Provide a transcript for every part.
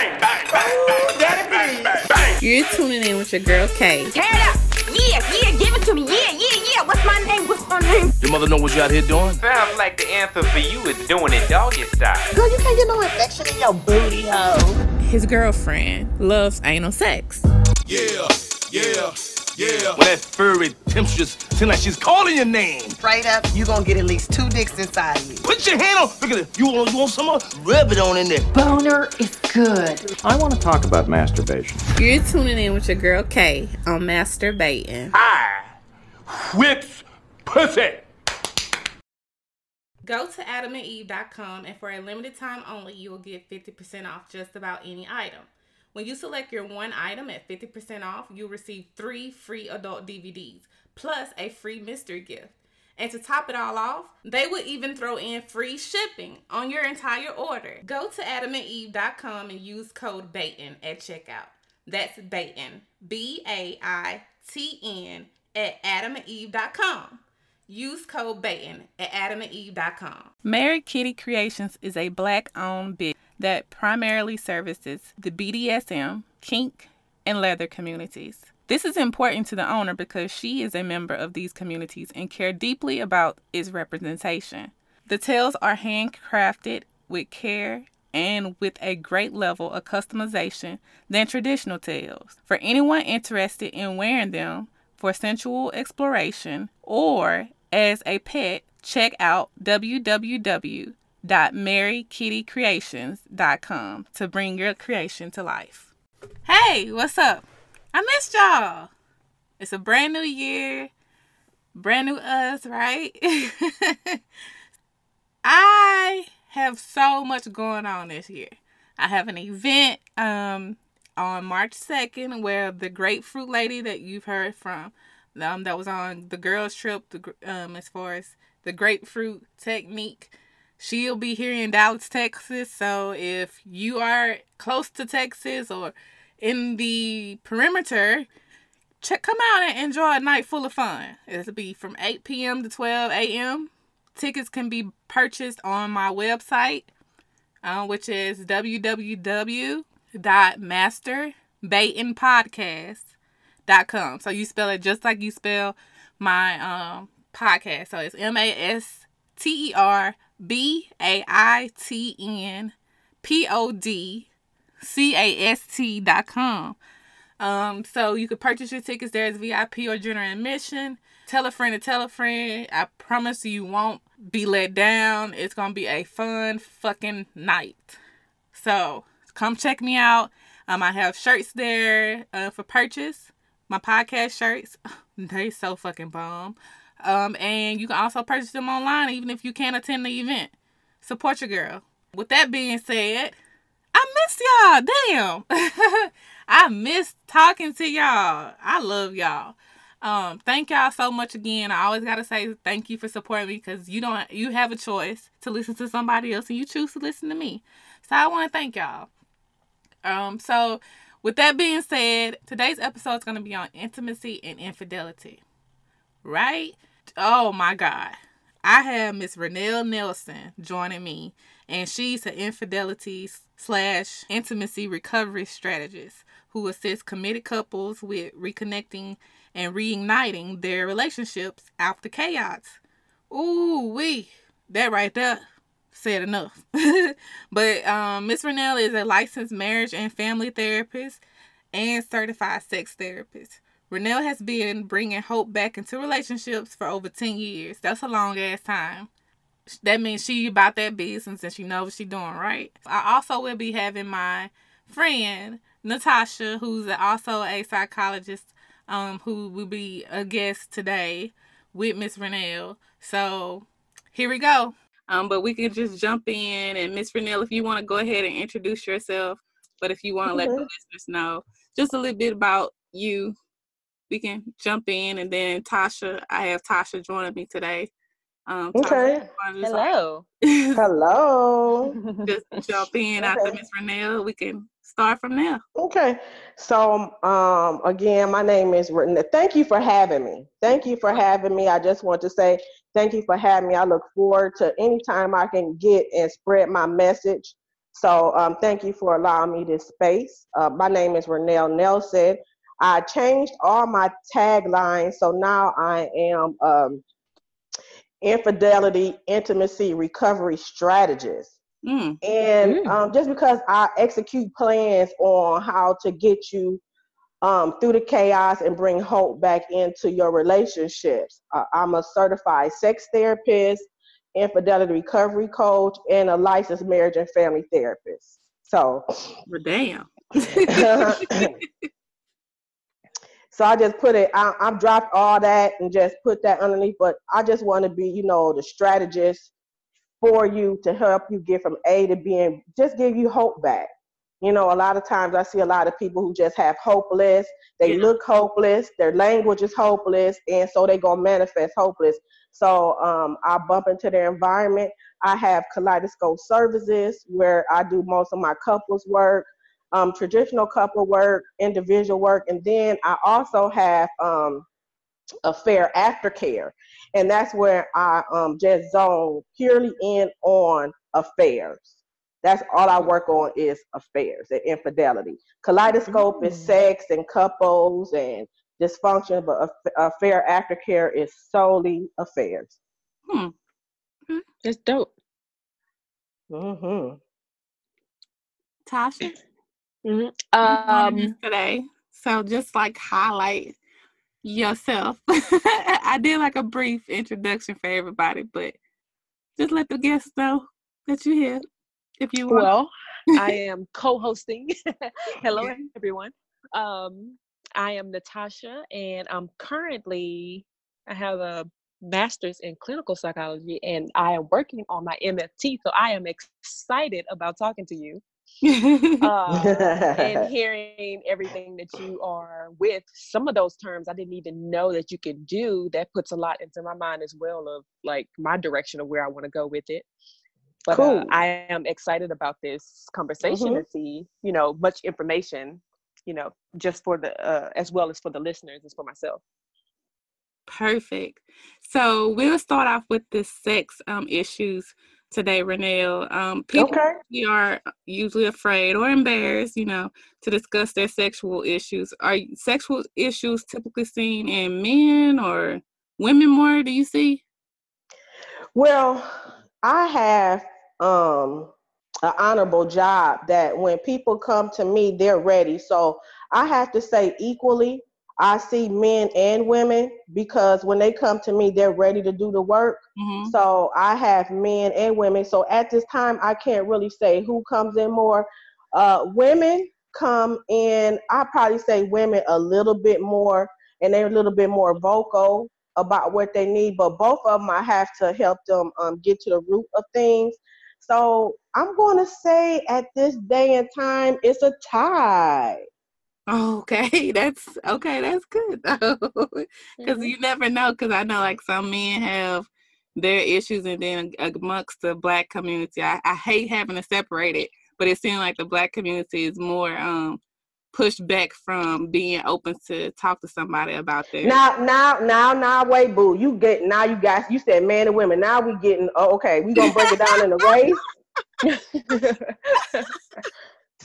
bang, bang, bang, bang, Daddy, bang, bang, bang. You're tuning in with your girl Kay. Tear it up. Yeah, yeah, give it to me. Yeah, yeah, yeah. What's my name? What's my name? Your mother know what you out here doing? Sounds like the answer for you is doing it doggy style. Girl, you can't get no infection in your booty hole. His girlfriend loves anal sex. Yeah, yeah, yeah. When that furry temptress seem like she's calling your name. Straight up, you gonna get at least two dicks inside of you. Put your hand on. Look at it. You want, you want some more? Rub it on in there. Boner is good. I want to talk about masturbation. You're tuning in with your girl Kay on Masturbating. I whips pussy. Go to adamandeve.com and for a limited time only, you will get 50% off just about any item. When you select your one item at 50% off, you'll receive three free adult DVDs plus a free mystery gift. And to top it all off, they will even throw in free shipping on your entire order. Go to adamandeve.com and use code BAITN at checkout. That's BAITN, B A I T N, at adamandeve.com. Use code BAITN at adamandeve.com. Mary Kitty Creations is a black owned business that primarily services the BDSM, kink, and leather communities. This is important to the owner because she is a member of these communities and care deeply about its representation. The tails are handcrafted with care and with a great level of customization than traditional tails. For anyone interested in wearing them for sensual exploration or as a pet, check out www.marykittycreations.com to bring your creation to life. Hey, what's up? I missed y'all. It's a brand new year, brand new us, right? I have so much going on this year. I have an event um on March 2nd where the grapefruit lady that you've heard from um that was on the girls trip the um as far as the grapefruit technique she'll be here in Dallas, Texas. So if you are close to Texas or in the perimeter, check come out and enjoy a night full of fun. It'll be from 8 p.m. to 12 a.m. Tickets can be purchased on my website, uh, which is www.masterbaitingpodcast.com. So you spell it just like you spell my um, podcast. So it's M A S T E R B A I T N P O D C A S T dot com. Um, so you could purchase your tickets there as VIP or general admission. Tell a friend to tell a friend. I promise you won't be let down. It's gonna be a fun fucking night. So come check me out. Um, I have shirts there uh, for purchase. My podcast shirts, they so fucking bomb. Um, and you can also purchase them online even if you can't attend the event. Support your girl. With that being said, I miss y'all. Damn. I miss talking to y'all. I love y'all. Um, thank y'all so much again. I always gotta say thank you for supporting me because you don't you have a choice to listen to somebody else and you choose to listen to me. So I wanna thank y'all. Um, so with that being said, today's episode is gonna be on intimacy and infidelity. Right? Oh my god. I have Miss Renelle Nelson joining me, and she's an infidelity slash intimacy recovery strategist who assists committed couples with reconnecting and reigniting their relationships after chaos. Ooh, wee, that right there said enough. but um, Miss Renelle is a licensed marriage and family therapist and certified sex therapist. Renelle has been bringing hope back into relationships for over 10 years. That's a long ass time. That means she about that business and she knows what she's doing, right? I also will be having my friend Natasha, who's also a psychologist, um, who will be a guest today with Miss Renelle. So here we go. Um, but we can just jump in and Miss Renelle, if you want to go ahead and introduce yourself, but if you want to let the listeners know just a little bit about you, we can jump in and then Tasha, I have Tasha joining me today. Um, Okay. you wanna just, Hello. Hello. just jump in after Okay. Miss Renelle. We can start from there. Okay. So um again, my name is Renee. Thank you for having me. Thank you for having me. I just want to say thank you for having me. I look forward to any time I can get and spread my message So um, thank you for allowing me this space. Uh, my name is Renelle Nelson. I changed all my taglines, so now I am um, infidelity, intimacy, recovery strategist. Mm. And um, just because I execute plans on how to get you um, through the chaos and bring hope back into your relationships, uh, I'm a certified sex therapist, infidelity recovery coach, and a licensed marriage and family therapist. So, well, damn. so I just put it. I, I've dropped all that and just put that underneath. But I just want to be, you know, the strategist for you to help you get from A to B and just give you hope back. You know, a lot of times I see a lot of people who just have hopeless. They Yeah. look hopeless. Their language is hopeless, and so they gonna manifest hopeless. So um, I bump into their environment. I have kaleidoscope services where I do most of my couples work, um, traditional couple work, individual work, and then I also have um, affair aftercare, and that's where I um, just zone purely in on affairs. That's all I work on is affairs and infidelity. Kaleidoscope is sex and couples and dysfunction, but aff- affair aftercare is solely affairs. Hmm. That's dope. hmm Tasha, hmm um, Um, today. So just like highlight yourself. I did like a brief introduction for everybody, but just let the guests know that you're here if you want. well, I am co-hosting. Hello, everyone. Um, I am Natasha, and I'm currently I have a master's in clinical psychology, and I am working on my MFT. So I am excited about talking to you uh, and hearing everything that you are with. Some of those terms I didn't even know that you could do. That puts a lot into my mind as well of like my direction of where I want to go with it. But uh, I am excited about this conversation Mhm. and see, you know, much information, you know, just for the uh, as well as for the listeners as for myself. Perfect. So we'll start off with the sex um, issues today, Renelle. Um, people Okay. we are usually afraid or embarrassed, you know, to discuss their sexual issues. Are sexual issues typically seen in men or women more? Do you see? Well, I have um an honorable job that when people come to me, they're ready. So I have to say equally, I see men and women because when they come to me, they're ready to do the work. hmm So I have men and women. So at this time, I can't really say who comes in more. Uh, women come in, I probably say women a little bit more, and they're a little bit more vocal about what they need. But both of them, I have to help them um, get to the root of things. So I'm going to say at this day and time, it's a tie. Okay, that's okay. That's good though, because Mhm. you never know. Because I know like some men have their issues, and then amongst the black community, I, I hate having to separate it, but it seems like the black community is more um pushed back from being open to talk to somebody about their. Now, now, now, now, wait, boo. You get now. You guys, you said man and women. Now we getting oh, okay. We gonna break it down in the race.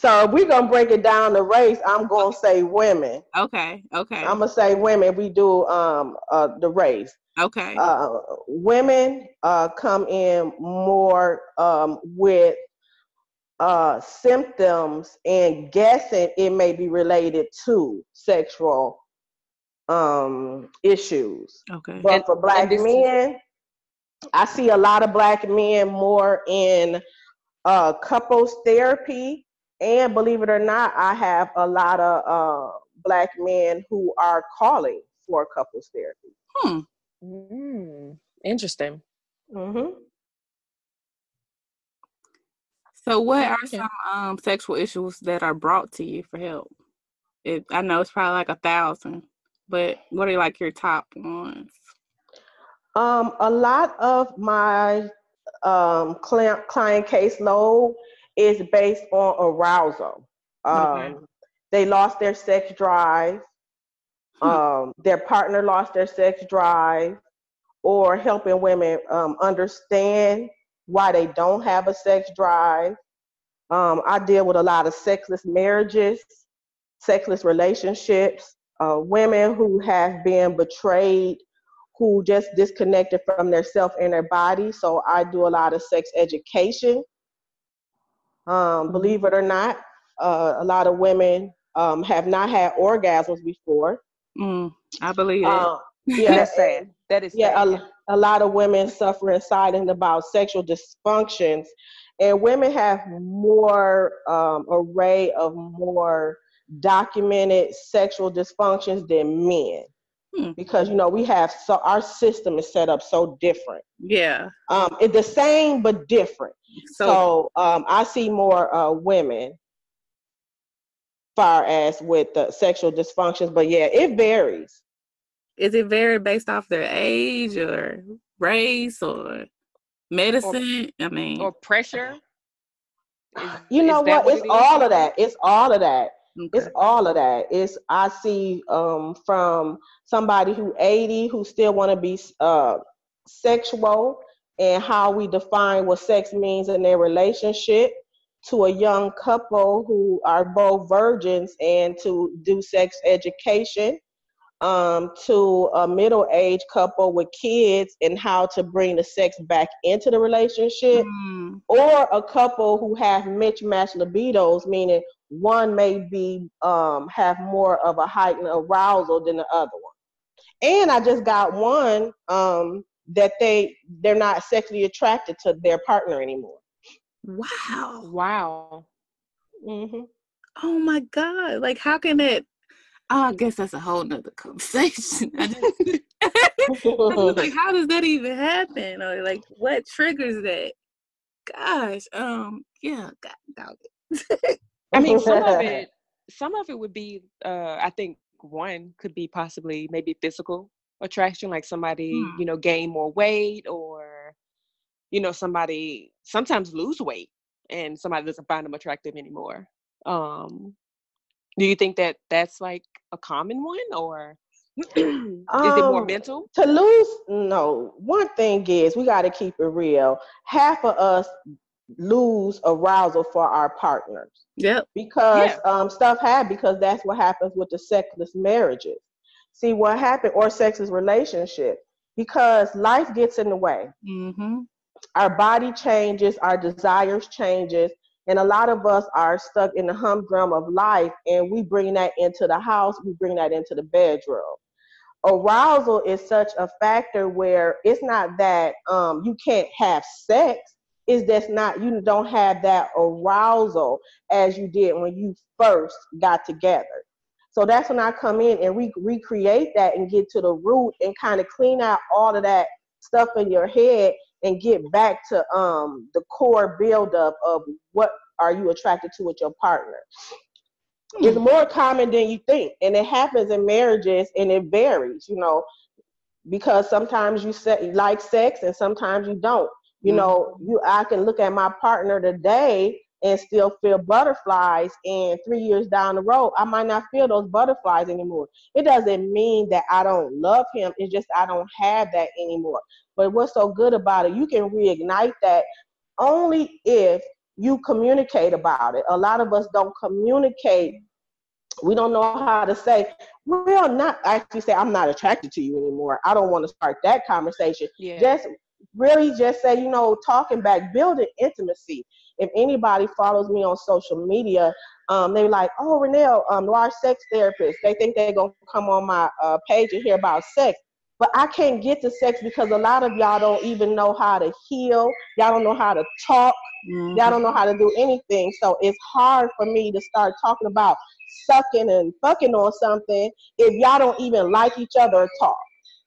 So if we gonna break it down the race. I'm gonna say women. Okay, okay, I'm gonna say women. We do um uh the race. okay, Uh, women uh come in more um with uh symptoms and guessing it may be related to sexual um issues. okay. But And- for black men, I see a lot of black men more in uh, couples therapy. And believe it or not, I have a lot of uh, black men who are calling for couples therapy. Hmm. Mm, interesting. hmm So, what are some um sexual issues that are brought to you for help? It, I know it's probably like a thousand, but what are like your top ones? Um, a lot of my um, client, client caseload is based on arousal. Um, Okay. They lost their sex drive. Hmm. Um, their partner lost their sex drive, or helping women um, understand why they don't have a sex drive. Um, I deal with a lot of sexless marriages, sexless relationships, uh, women who have been betrayed, who just disconnected from their self and their body. So I do a lot of sex education. Um, believe it or not, uh, a lot of women um, have not had orgasms before. Mm, I believe it. Uh, yeah, That's sad. That is yeah, sad. a, a lot of women suffer in silence about sexual dysfunctions, and women have more um, array of more documented sexual dysfunctions than men Hmm. because you know we have so our system is set up so different. yeah. Um, it's the same but different. So, So um, I see more uh, women far as with the sexual dysfunctions, but yeah, it varies. is it very based off their age or race or medicine? I mean, or pressure. Is- You know is what? It's it is? all of that. It's all of that. It's all of that. It's I see um, from somebody who 80 who still want to be uh, sexual and how we define what sex means in their relationship to a young couple who are both virgins and to do sex education um, to a middle-aged couple with kids and how to bring the sex back into the relationship Mm, or a couple who have mismatched libidos, meaning one may be um, have more of a heightened arousal than the other one. And I just got one um, that they they're not sexually attracted to their partner anymore. wow. Wow. Mm-hmm. Oh my God. Like, how can it? Oh, I guess that's a whole nother conversation. I just, like, how does that even happen? Or like, what triggers that? Gosh, um, yeah, God, dog it. I mean, some of it, some of it would be. Uh, I think one could be possibly maybe physical attraction, like somebody Hmm. you know gain more weight, or you know somebody sometimes lose weight, and somebody doesn't find them attractive anymore. Um, do you think that that's like a common one, or is it more Um, mental? to lose no one thing is we got to keep it real half of us lose arousal for our partners Yep. because Yeah. um, stuff happens because that's what happens with the sexless marriages see what happened or sexless relationship because life gets in the way Mm-hmm. our body changes our desires changes and a lot of us are stuck in the humdrum of life and we bring that into the house we bring that into the bedroom. Arousal is such a factor where it's not that um, you can't have sex it's just not you don't have that arousal as you did when you first got together. So that's when i come in and we recreate that and get to the root and kind of clean out all of that stuff in your head and get back to um, the core buildup of what are you attracted to with your partner. It's more common than you think and it happens in marriages and it varies you know because sometimes you like sex and sometimes you don't. You know you i can look at my partner today and still feel butterflies and three years down the road i might not feel those butterflies anymore. It doesn't mean that i don't love him it's just i don't have that anymore. But what's so good about it you can reignite that only if you communicate about it. A lot of us don't communicate. We don't know how to say well not actually say i'm not attracted to you anymore. I don't want to start that conversation. Yeah. just really just say you know talking back building intimacy if anybody follows me on social media um, they're like oh renelle um large sex therapist they think they're gonna come on my uh, page and hear about sex but i can't get to sex because a lot of y'all don't even know how to heal y'all don't know how to talk Mm-hmm. y'all don't know how to do anything so it's hard for me to start talking about sucking and fucking on something if y'all don't even like each other or talk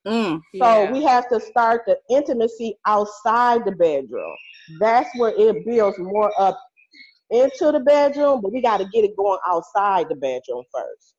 Mm. so Yeah. we have to start the intimacy outside the bedroom. That's where it builds more up into the bedroom, but we got to get it going outside the bedroom first.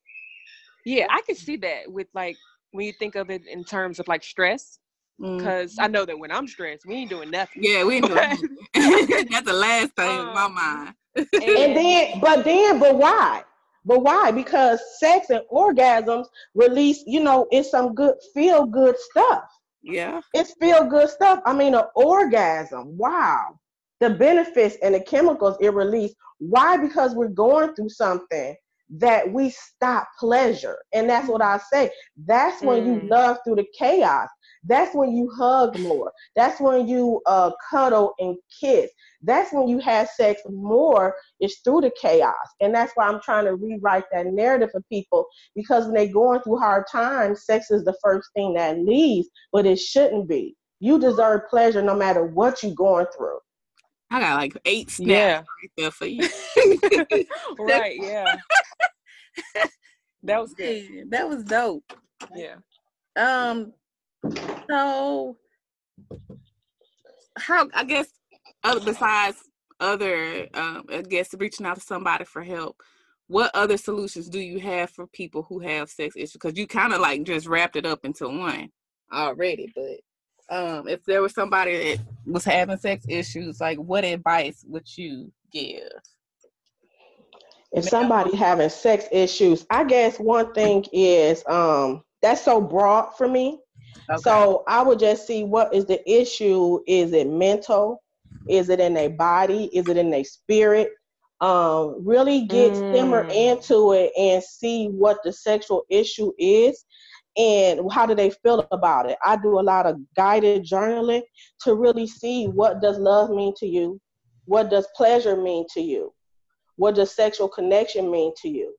Yeah, I can see that with like when you think of it in terms of like stress, because I know that when I'm stressed, we ain't doing nothing. Yeah, we know. That's the last thing in my Um, mind. And then, but then, but why? But why? Because sex and orgasms release, you know, it's some good feel good stuff. Yeah. It's feel good stuff. I mean, an orgasm. Wow. the benefits and the chemicals it releases. Why? Because we're going through something that we stop pleasure. And that's what I say. That's when mm. you love through the chaos. That's when you hug more. That's when you uh, cuddle and kiss. That's when you have sex more is through the chaos. And that's why I'm trying to rewrite that narrative for people because when they're going through hard times, sex is the first thing that leaves, but it shouldn't be. You deserve pleasure no matter what you're going through. I got like eight snaps yeah. right there for you. right, yeah. that was good. That was dope. Yeah. Um so how I guess other besides other um I guess reaching out to somebody for help, what other solutions do you have for people who have sex issues? Because you kind of like just wrapped it up into one already, but um, if there was somebody that was having sex issues, like what advice would you give? If somebody having sex issues, I guess one thing is um, that's so broad for me. Okay. So I would just see what is the issue. Is it mental? Is it in their body? Is it in their spirit? Um, really get mm. simmer into it and see what the sexual issue is and how do they feel about it i do a lot of guided journaling to really see what does love mean to you what does pleasure mean to you what does sexual connection mean to you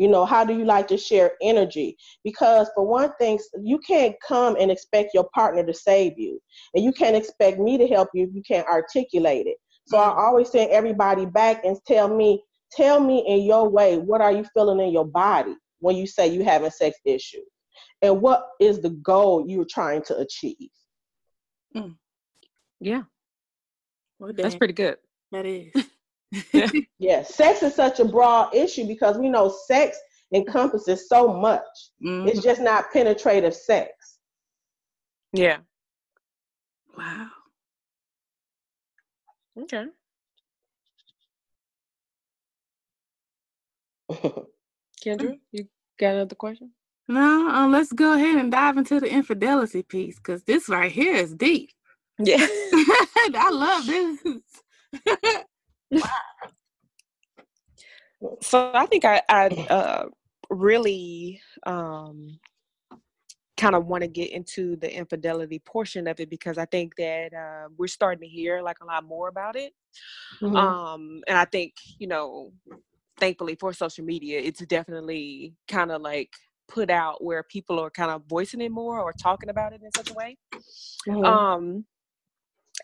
you know how do you like to share energy? Because for one thing you can't come and expect your partner to save you. And you can't expect me to help you if you can't articulate it. So i mm-hmm. always send everybody back and tell me tell me in your way what are you feeling in your body when you say you having sex issues? And what is the goal you're trying to achieve? Mm. yeah. Well, that's pretty good. that is yeah. yeah sex is such a broad issue because we know sex encompasses so much mm-hmm. it's just not penetrative sex yeah wow okay Kendra, you got another question? No, uh, let's go ahead and dive into the infidelity piece because this right here is deep. Yeah. I love this. So I think I, I uh, really um, kind of want to get into the infidelity portion of it because I think that uh, we're starting to hear like a lot more about it. Mm-hmm. Um, and I think, you know, thankfully for social media, it's definitely kind of like put out where people are kind of voicing it more or talking about it in such a way. Mm-hmm. Um,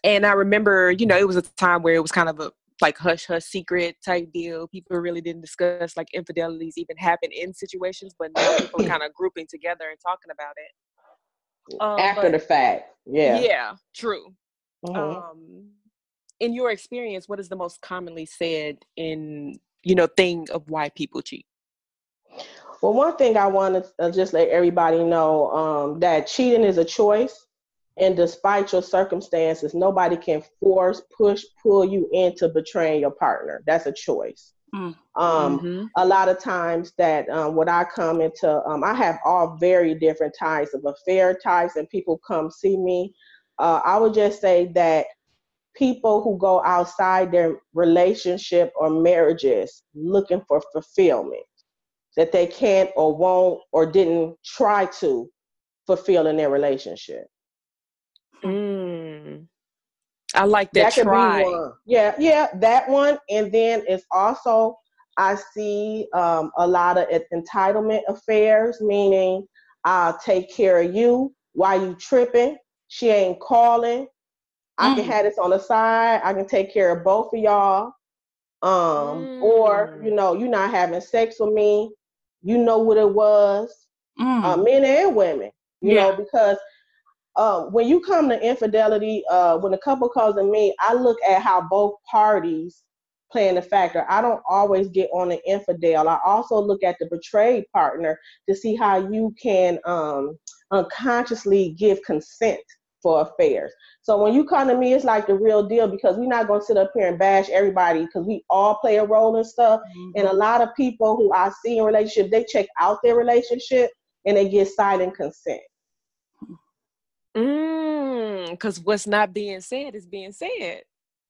and I remember, you know, it was a time where it was kind of a like hush hush secret type deal. People really didn't discuss like infidelities even happen in situations, but now people are kind of grouping together and talking about it. Um, After but, the fact, yeah, yeah, true. Mm-hmm. Um, in your experience, what is the most commonly said in you know thing of why people cheat? Well, one thing I want to uh, just let everybody know um, that cheating is a choice, and despite your circumstances, nobody can force, push, pull you into betraying your partner. That's a choice. Mm. Um, mm-hmm. A lot of times that um, when I come into, um, I have all very different types of affair types, and people come see me. Uh, I would just say that people who go outside their relationship or marriages looking for fulfillment that they can't or won't or didn't try to fulfill in their relationship. Mm. I like that. That try. one. Yeah, yeah, that one. And then it's also I see um, a lot of entitlement affairs, meaning I'll take care of you while you tripping. She ain't calling. I mm. can have this on the side. I can take care of both of y'all. Um, mm. or you know, you're not having sex with me you know what it was, mm. uh, men and women, you yeah. know, because uh, when you come to infidelity, uh, when a couple calls in me, I look at how both parties playing a factor. I don't always get on the infidel. I also look at the betrayed partner to see how you can um, unconsciously give consent for affairs. So when you come to me, it's like the real deal because we're not going to sit up here and bash everybody because we all play a role in stuff. Mm-hmm. And a lot of people who I see in relationship, they check out their relationship and they get silent consent. Mm, because what's not being said is being said.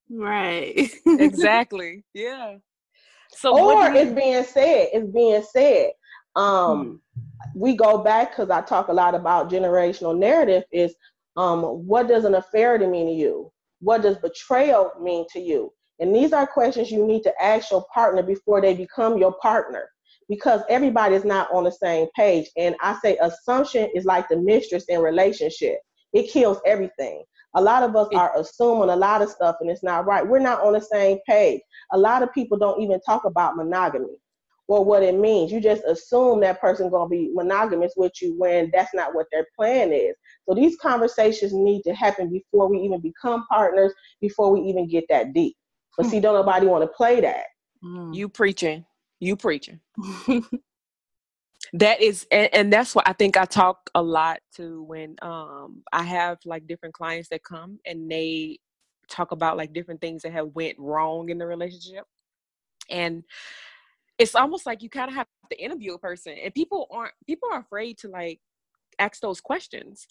Right. exactly. Yeah. So or you- it's being said, it's being said. Um, we go back because I talk a lot about generational narrative. Is um, what does an affair to mean to you? What does betrayal mean to you? And these are questions you need to ask your partner before they become your partner, because everybody is not on the same page. And I say assumption is like the mistress in relationship. It kills everything. A lot of us are assuming a lot of stuff, and it's not right. We're not on the same page. A lot of people don't even talk about monogamy or what it means. You just assume that person gonna be monogamous with you when that's not what their plan is. So these conversations need to happen before we even become partners, before we even get that deep. But hmm. see, don't nobody want to play that. Hmm. you preaching you preaching that is and, and that's what i think i talk a lot to when um i have like different clients that come and they talk about like different things that have went wrong in the relationship. And it's almost like you kind of have to interview a person and people aren't people are afraid to like ask those questions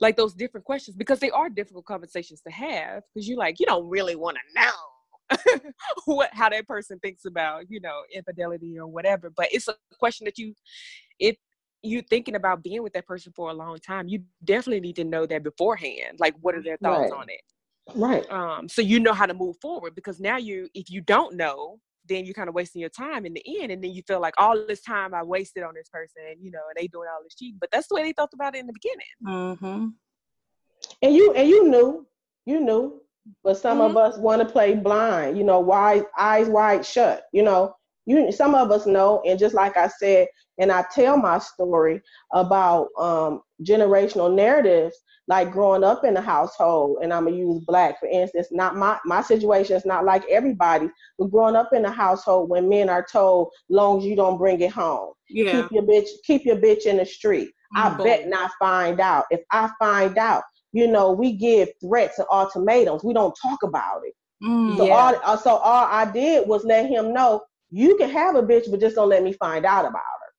like those different questions because they are difficult conversations to have because you like you don't really want to know what how that person thinks about you know infidelity or whatever but it's a question that you if you're thinking about being with that person for a long time you definitely need to know that beforehand like what are their thoughts Right. on it Right. um so you know how to move forward because now you if you don't know then you're kind of wasting your time in the end and then you feel like all this time i wasted on this person you know and they doing all this cheating but that's the way they thought about it in the beginning mm-hmm. And you and you knew, you knew, but some Mm-hmm. of us want to play blind. You know, wide eyes wide shut. You know, you some of us know, and just like I said, and I tell my story about um, generational narratives, like growing up in a household, and I'm gonna use black for instance. Not my my situation is not like everybody, but growing up in a household when men are told, long as you don't bring it home, Yeah. keep your bitch, keep your bitch in the street. I Mhm. bet not find out. If I find out, you know, we give threats and ultimatums. We don't talk about it. Mm. So Yeah. all uh, so all I did was let him know you can have a bitch, but just don't let me find out about her.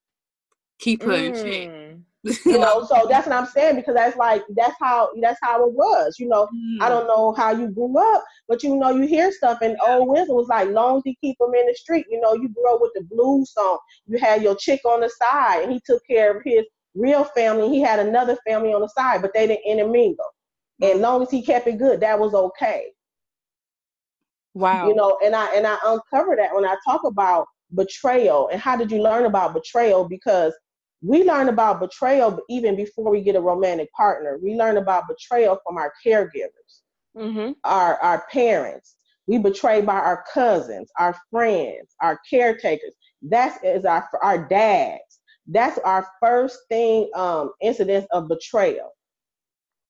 Keep her in check. Mm. You know, so that's what I'm saying because that's like that's how that's how it was. You know, Mm. I don't know how you grew up, but you know, you hear stuff and old wisdom was like, long as he keep him in the street. You know, you grew up with the blues song. You had your chick on the side, and he took care of his real family. He had another family on the side, but they didn't intermingle. And long as he kept it good, that was okay. Wow You know, and I and I uncover that when I talk about betrayal and how did you learn about betrayal because we learn about betrayal even before we get a romantic partner. We learn about betrayal from our caregivers mm-hmm. our our parents. We betrayed by our cousins, our friends, our caretakers. That is our our dads. That's our first thing um, incidents of betrayal.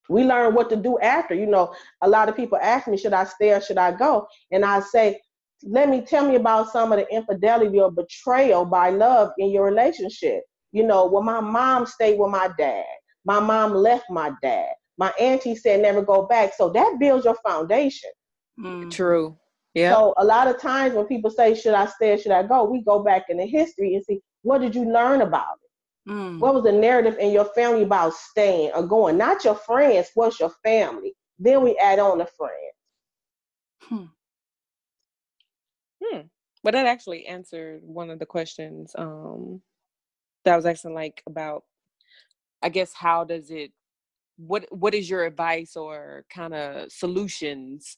We learn what to do after. You know, a lot of people ask me, should I stay or should I go? And I say, let me tell me about some of the infidelity or betrayal by love in your relationship. You know, well, my mom stayed with my dad. My mom left my dad. My auntie said never go back. So that builds your foundation. Mm. true yeah So a lot of times when people say, should I stay or should I go? We go back in the history and see what did you learn about it? Mm. What was the narrative in your family about staying or going? Not your friends, what's your family? Then we add on the friends. Hmm. But that actually answered one of the questions um, that I was asking, like about, I guess, how does it, what what is your advice or kind of solutions,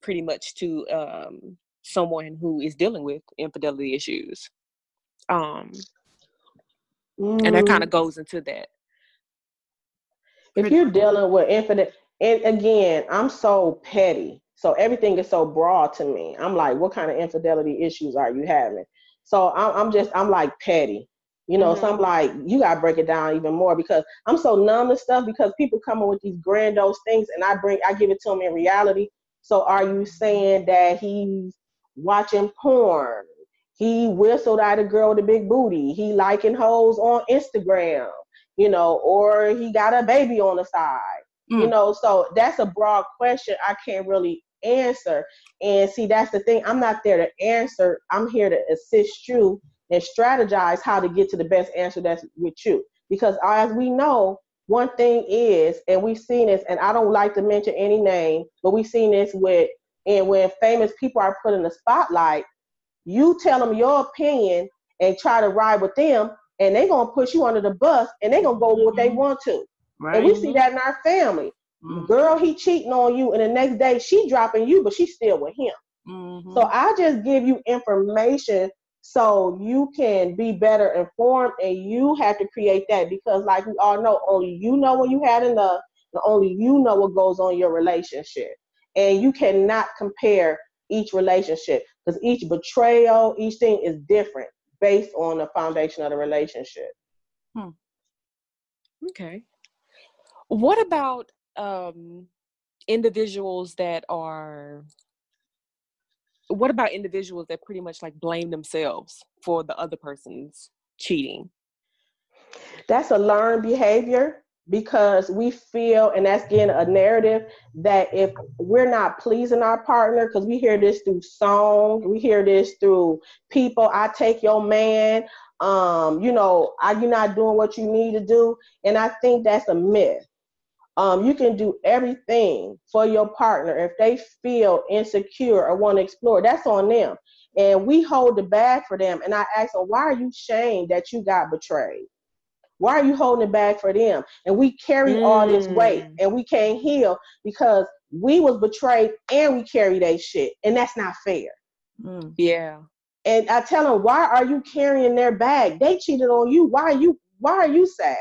pretty much to um, someone who is dealing with infidelity issues, um, and that kind Mm, of goes into that. if you're dealing with infinite, and again, I'm so petty. So everything is so broad to me. I'm like, what kind of infidelity issues are you having? So I'm, I'm just, I'm like petty. You know, so I'm like, you gotta break it down even more because I'm so numb to stuff because people come up with these grandiose things and I bring I give it to them in reality. So are you saying that he's watching porn? He whistled at a girl with a big booty. He liking hoes on Instagram, you know, or he got a baby on the side. You Mm. know, so that's a broad question I can't really answer. And see, that's the thing. I'm not there to answer. I'm here to assist you and strategize how to get to the best answer that's with you. Because as we know, one thing is, and we've seen this, and I don't like to mention any name, but we've seen this with And when famous people are put in the spotlight, you tell them your opinion and try to ride with them, and they're gonna push you under the bus and they're gonna go with what they want to. Right. And we see that in our family. Mhm. Girl, he cheating on you, and the next day she dropping you, but she's still with him. Mhm. So I just give you information so you can be better informed and you have to create that because like we all know, only you know when you had enough, and only you know what goes on in your relationship. And you cannot compare each relationship because each betrayal, each thing is different based on the foundation of the relationship. Okay. What about um individuals that are what about individuals that pretty much like blame themselves for the other person's cheating? that's a learned behavior because we feel and that's getting a narrative that if we're not pleasing our partner because we hear this through song we hear this through people i take your man um you know are you not doing what you need to do and i think that's a myth. Um, you can do everything for your partner if they feel insecure or want to explore that's on them. And we hold the bag for them and i ask them why are you shamed that you got betrayed why are you holding it back for them? And we carry all this weight Mm. and we can't heal because we was betrayed and we carry that shit. And that's not fair. Mm. Yeah. And I tell them, why are you carrying their bag? They cheated on you. Why are you why are you sad?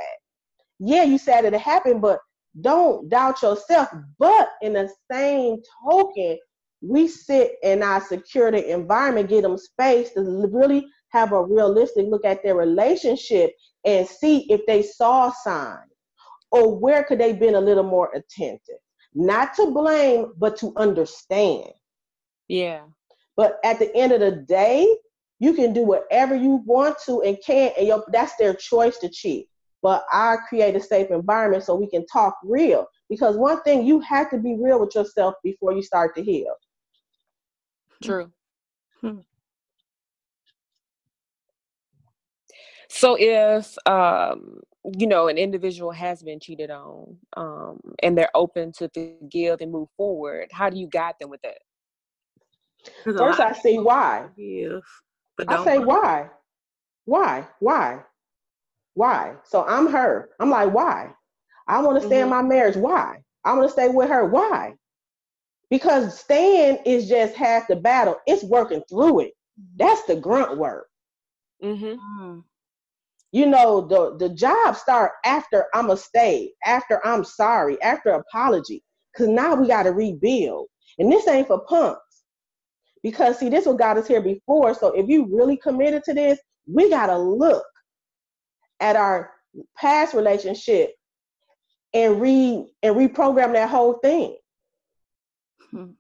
Yeah, you sad that it happened, but don't doubt yourself. But in the same token, we sit in our security environment, get them space to really have a realistic look at their relationship and see if they saw signs or where could they been a little more attentive. Not to blame, but to understand. Yeah. But at the end of the day, you can do whatever you want to and can, and your, that's their choice to cheat. But I create a safe environment so we can talk real. Because one thing, you have to be real with yourself before you start to heal. True. Hmm. So if um you know an individual has been cheated on um and they're open to forgive and move forward, how do you guide them with that? First, I of see why. forgive, but I say why, why, why, why. So I'm her. I'm like why? I want to stay in Mhm. my marriage. Why? I want to stay with her. Why? Because staying is just half the battle. It's working through it. That's the grunt work. Mm-hmm. You know, the the job start after I'm a stay, after I'm sorry, after apology. Cause now we gotta rebuild. And this ain't for punks. Because see, this what got us here before. So if you really committed to this, we gotta look at our past relationship and re and reprogram that whole thing. Hmm.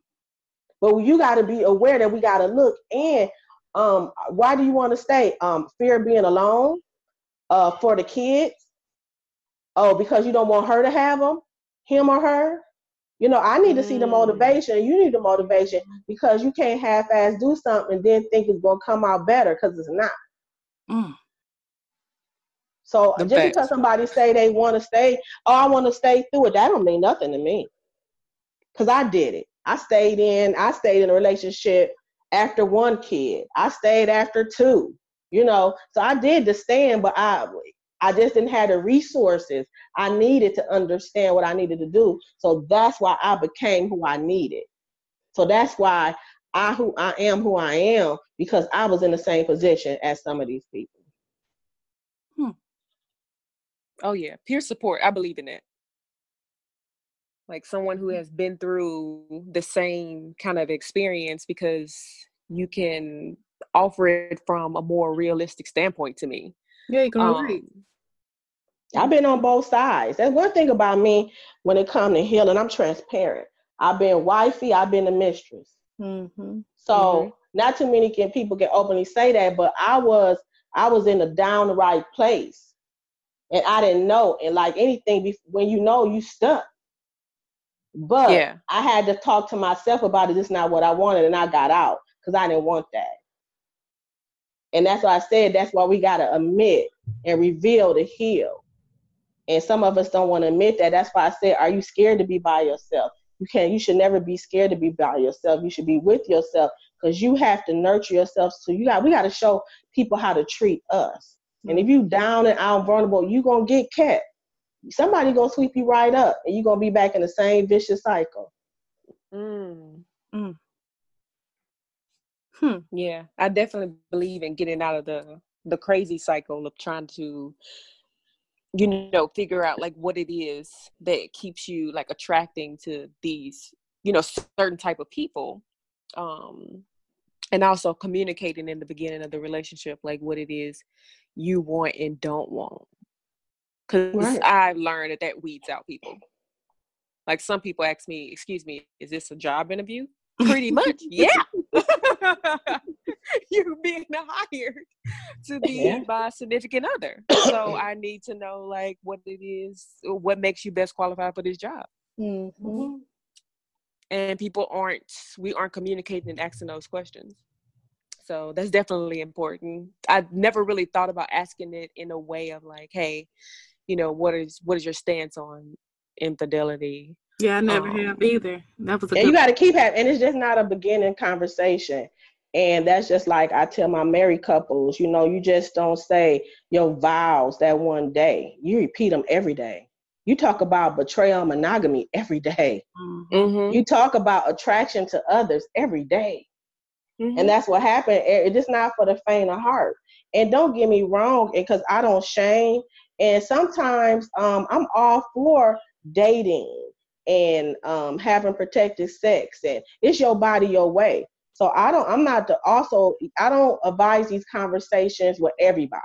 But you got to be aware that we got to look and um why do you want to stay? Um fear of being alone, uh for the kids. Oh, because you don't want her to have them, him or her. You know, I need to see the Mm. motivation. You need the motivation because you can't half-ass do something and then think it's gonna come out better because it's not. Mm. So Them just facts. because somebody say they want to stay, oh, I want to stay through it, that don't mean nothing to me. Cause I did it. I stayed in. I stayed in a relationship after one kid. I stayed after two. You know, so I did the stand, but I I just didn't have the resources I needed to understand what I needed to do. So that's why I became who I needed. So that's why I who I am who I am because I was in the same position as some of these people. Hmm. Oh yeah, peer support. I believe in that. Like someone who has been through the same kind of experience because you can offer it from a more realistic standpoint to me. Yeah, you can relate. Um, I've been on both sides. That's one thing about me when it comes to healing. I'm transparent. I've been wifey. I've been a mistress. Mm-hmm. So Mhm. not too many can people can openly say that, but I was I was in a downright place, and I didn't know. And like anything, when you know, you stuck. But Yeah. I had to talk to myself about it. This is not what I wanted, and I got out because I didn't want that. And that's why I said that's why we gotta admit and reveal to heal. And some of us don't want to admit that. That's why I said, are you scared to be by yourself? You can't. You should never be scared to be by yourself. You should be with yourself because you have to nurture yourself. So you got. We got to show people how to treat us. And if you down and out vulnerable, you gonna get kept. Somebody gonna sweep you right up, and you're gonna be back in the same vicious cycle. Mm. Mm. Hmm. Yeah, I definitely believe in getting out of the the crazy cycle of trying to, you know, figure out like what it is that keeps you like attracting to these, you know, certain type of people. Um, and also communicating in the beginning of the relationship, like what it is you want and don't want. Because Right. I've learned that that weeds out people. Like some people ask me, "Excuse me, is this a job interview?" Pretty much, yeah. You're being hired to be Yeah. by significant other, so I need to know like what it is, what makes you best qualified for this job. Mm-hmm. And people aren't, we aren't communicating and asking those questions. So that's definitely important. I never really thought about asking it in a way of like, hey, you know, what is what is your stance on infidelity? Yeah, I never Um, have either. That was a And good you got to keep having, and it's just not a beginning conversation. And that's just like I tell my married couples, you know, you just don't say your vows that one day. You repeat them every day. You talk about betrayal monogamy every day. Mhm. Mm-hmm. You talk about attraction to others every day. Mm-hmm. And that's what happened. It's just not for the faint of heart. And don't get me wrong, because I don't shame. And sometimes um, I'm all for dating and um, having protected sex, and it's your body, your way. So I don't. I'm not the. Also, I don't advise these conversations with everybody.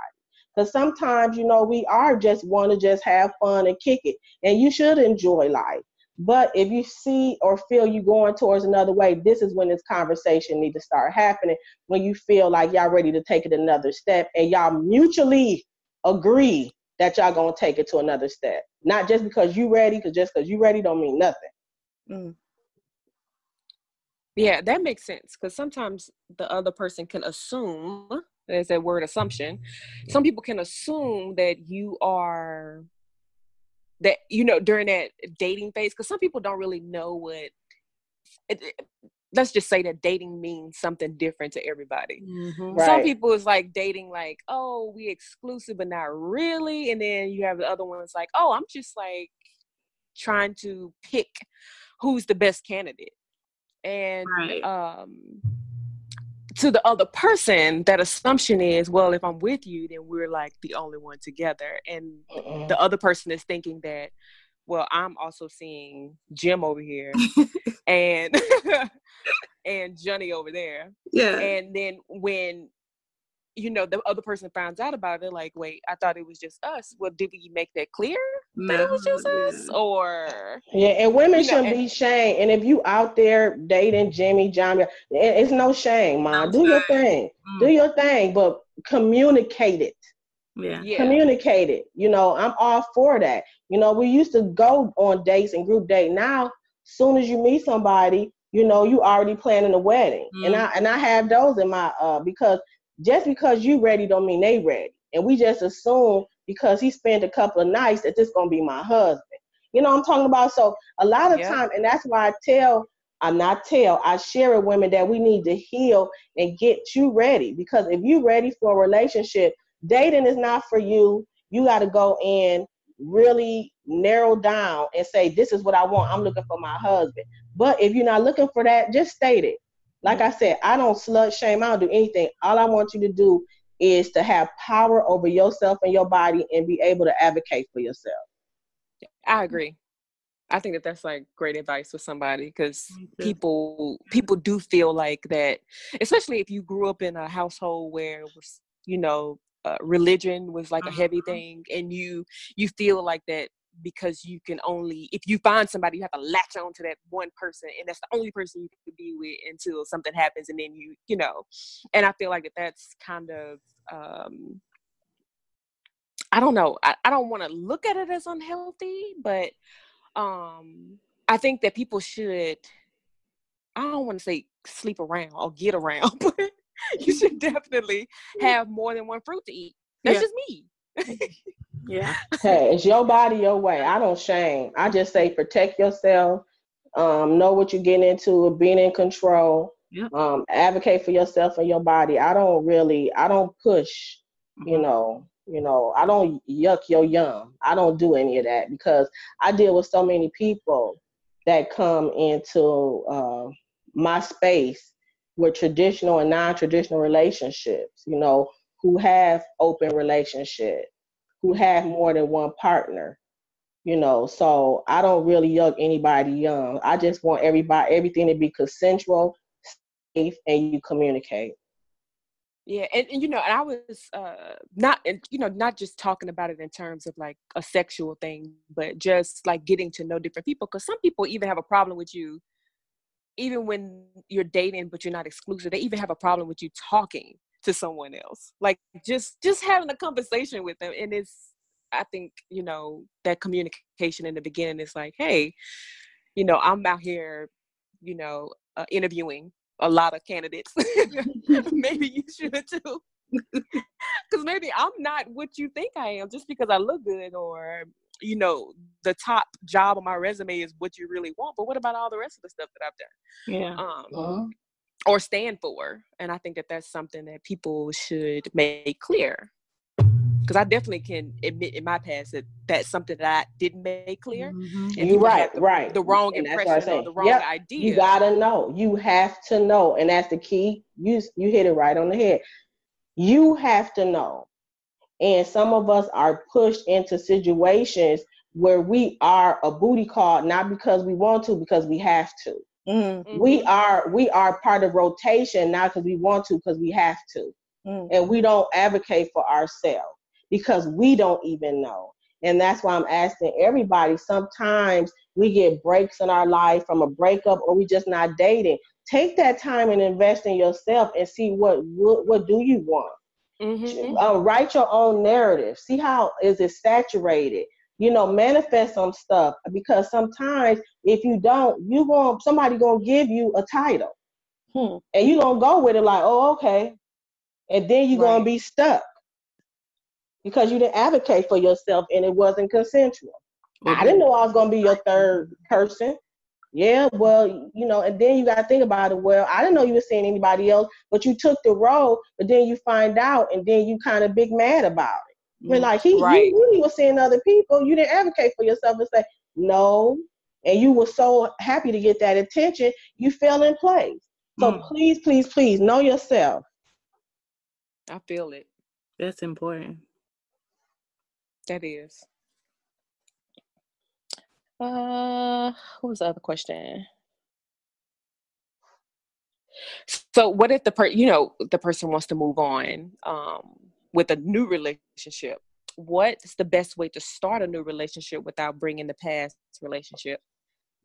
Because sometimes, you know, we are just want to just have fun and kick it, and you should enjoy life. But if you see or feel you going towards another way, this is when this conversation need to start happening. When you feel like y'all ready to take it another step, and y'all mutually agree that y'all gonna take it to another step. Not just because you ready, because just because you ready don't mean nothing. Mm. Yeah, that makes sense because sometimes the other person can assume, there's that word assumption. Some people can assume that you are, that, you know, during that dating phase, because some people don't really know what, it, it- let's just say that dating means something different to everybody. Mhm. Right. Some people is like dating, like, oh, we exclusive, but not really. And then you have the other ones like, oh, I'm just like trying to pick who's the best candidate. And Right. um to the other person, that assumption is, well, if I'm with you, then we're like the only one together. And Mm-mm. the other person is thinking that, well, I'm also seeing Jim over here and and Johnny over there. Yeah. And then when you know the other person finds out about it, they're like, wait, I thought it was just us. Well, did we make that clear that it was just No, us? Or Yeah, and women You know, shouldn't and- be shamed. And if you out there dating Jimmy, John, it- it's no shame, man. Do your thing. Mm. Do your thing, but communicate it. Yeah. yeah. Communicate it. You know, I'm all for that. You know, we used to go on dates and group date. Now, soon as you meet somebody, you know, you already planning a wedding. And I and I have those in my uh because just because you ready don't mean they ready. And we just assume because he spent a couple of nights that this gonna be my husband. You know what I'm talking about? So a lot of Yeah. time, and that's why I tell, i'm not tell, I share with women that we need to heal and get you ready. Because if you ready for a relationship, dating is not for you. You got to go in really narrow down and say, this is what I want. I'm looking for my husband. But if you're not looking for that, just state it. Like I said, I don't slut shame. I don't do anything. All I want you to do is to have power over yourself and your body and be able to advocate for yourself. I agree. I think that that's like great advice for somebody because people people do feel like that, especially if you grew up in a household where it was, you know, uh, religion was like a heavy Mhm. thing, and you you feel like that because you can only if you find somebody you have to latch on to that one person and that's the only person you can be with until something happens and then you you know and i feel like that that's kind of um i don't know i, I don't want to look at it as unhealthy but um i think that people should i don't want to say sleep around or get around but you should definitely have more than one fruit to eat that's Yeah. just me Yeah. hey, it's your body, your way. I don't shame. I just say protect yourself. Um, know what you're getting into, being in control. Yep. Um, advocate for yourself and your body. I don't really, I don't push. Mm-hmm. You know, you know, I don't yuck your yum. I don't do any of that because I deal with so many people that come into uh, my space with traditional and non-traditional relationships. You know, who have open relationships, who have more than one partner. You know, so I don't really yuck anybody young. I just want everybody everything to be consensual, safe, and you communicate. Yeah, and, and you know, and I was uh not you know, not just talking about it in terms of like a sexual thing, but just like getting to know different people. Because some people even have a problem with you, even when you're dating, but you're not exclusive. They even have a problem with you talking to someone else. Like just just having a conversation with them. And it's I think, you know, that communication in the beginning is like, hey, you know, I'm out here, you know, uh, interviewing a lot of candidates. maybe you should too. Because maybe I'm not what you think I am just because I look good or, you know, the top job on my resume is what you really want. But what about all the rest of the stuff that I've done? Yeah. Um, Uh-huh. or stand for. And I think that that's something that people should make clear. Because I definitely can admit in my past that that's something that I didn't make clear. Mm-hmm. And You people right, the, right. the wrong And that's what I'm impression or the wrong Yep. idea. You gotta know. You have to know, and that's the key. You you hit it right on the head. You have to know. And some of us are pushed into situations where we are a booty call, not because we want to, because we have to. Mm. We are we are part of rotation, not because we want to, because we have to. Mm. And we don't advocate for ourselves because we don't even know. And that's why I'm asking everybody. Sometimes we get breaks in our life from a breakup or we just not dating. Take that time and invest in yourself and see what what, what do you want. Mhm. Uh, write your own narrative. See how is it saturated. You know, manifest some stuff because sometimes if you don't, you going somebody gonna give you a title, Hmm. and you gonna go with it like, oh okay, and then you're gonna be stuck because you didn't advocate for yourself and it wasn't consensual. I didn't know I was gonna be your third person. Yeah, well, you know, and then you gotta think about it. Well, I didn't know you were seeing anybody else, but you took the role, but then you find out, and then you kind of big mad about it. We're like, he, Right. you knew you were seeing other people. You didn't advocate for yourself and say no, and you were so happy to get that attention, you fell in place. So Mm. please, please, please know yourself. I feel it. That's important. That is. Uh, what was the other question? So, what if the per you know the person wants to move on um, with a new relationship? What's the best way to start a new relationship without bringing the past relationship,